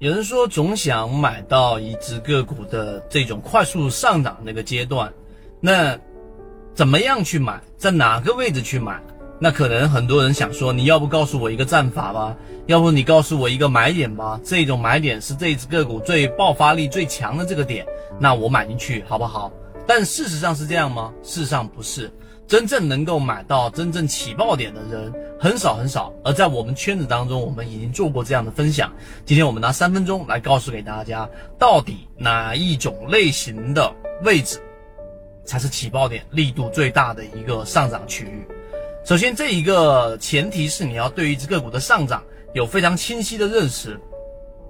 有人说总想买到一只个股的这种快速上涨那个阶段，那怎么样去买？在哪个位置去买？那可能很多人想说，你要不告诉我一个战法吧？要不你告诉我一个买点吧？这种买点是这只个股最爆发力最强的这个点，那我买进去好不好？但事实上是这样吗？事实上不是。真正能够买到真正起爆点的人很少很少，而在我们圈子当中，我们已经做过这样的分享。今天我们拿三分钟来告诉给大家，到底哪一种类型的位置才是起爆点、力度最大的一个上涨区域。首先，这一个前提是你要对于一只个股的上涨有非常清晰的认识。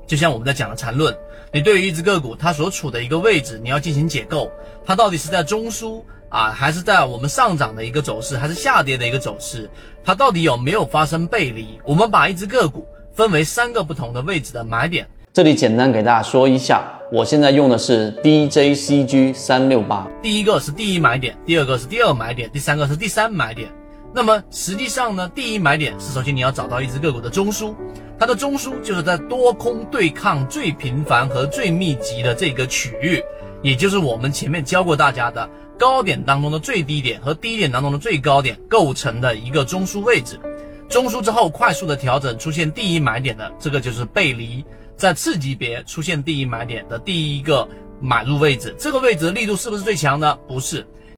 就像我们在讲的缠论，你对于一只个股它所处的一个位置，你要进行解构，它到底是在中枢。啊，还是在我们上涨的一个走势，还是下跌的一个走势，它到底有没有发生背离？我们把一只个股分为三个不同的位置的买点。这里简单给大家说一下，我现在用的是 DJCG 三六八。第一个是第一买点，第二个是第二买点，第三个是第三买点。那么实际上呢，第一买点是首先你要找到一只个股的中枢，它的中枢就是在多空对抗最频繁和最密集的这个区域，也就是我们前面教过大家的。高点当中的最低点和低点当中的最高点构成的一个中枢位置，中枢之后快速的调整出现第一买点的这个就是背离，在次级别出现第一买点的第一个买入位置，这个位置的力度是不是最强的？不是，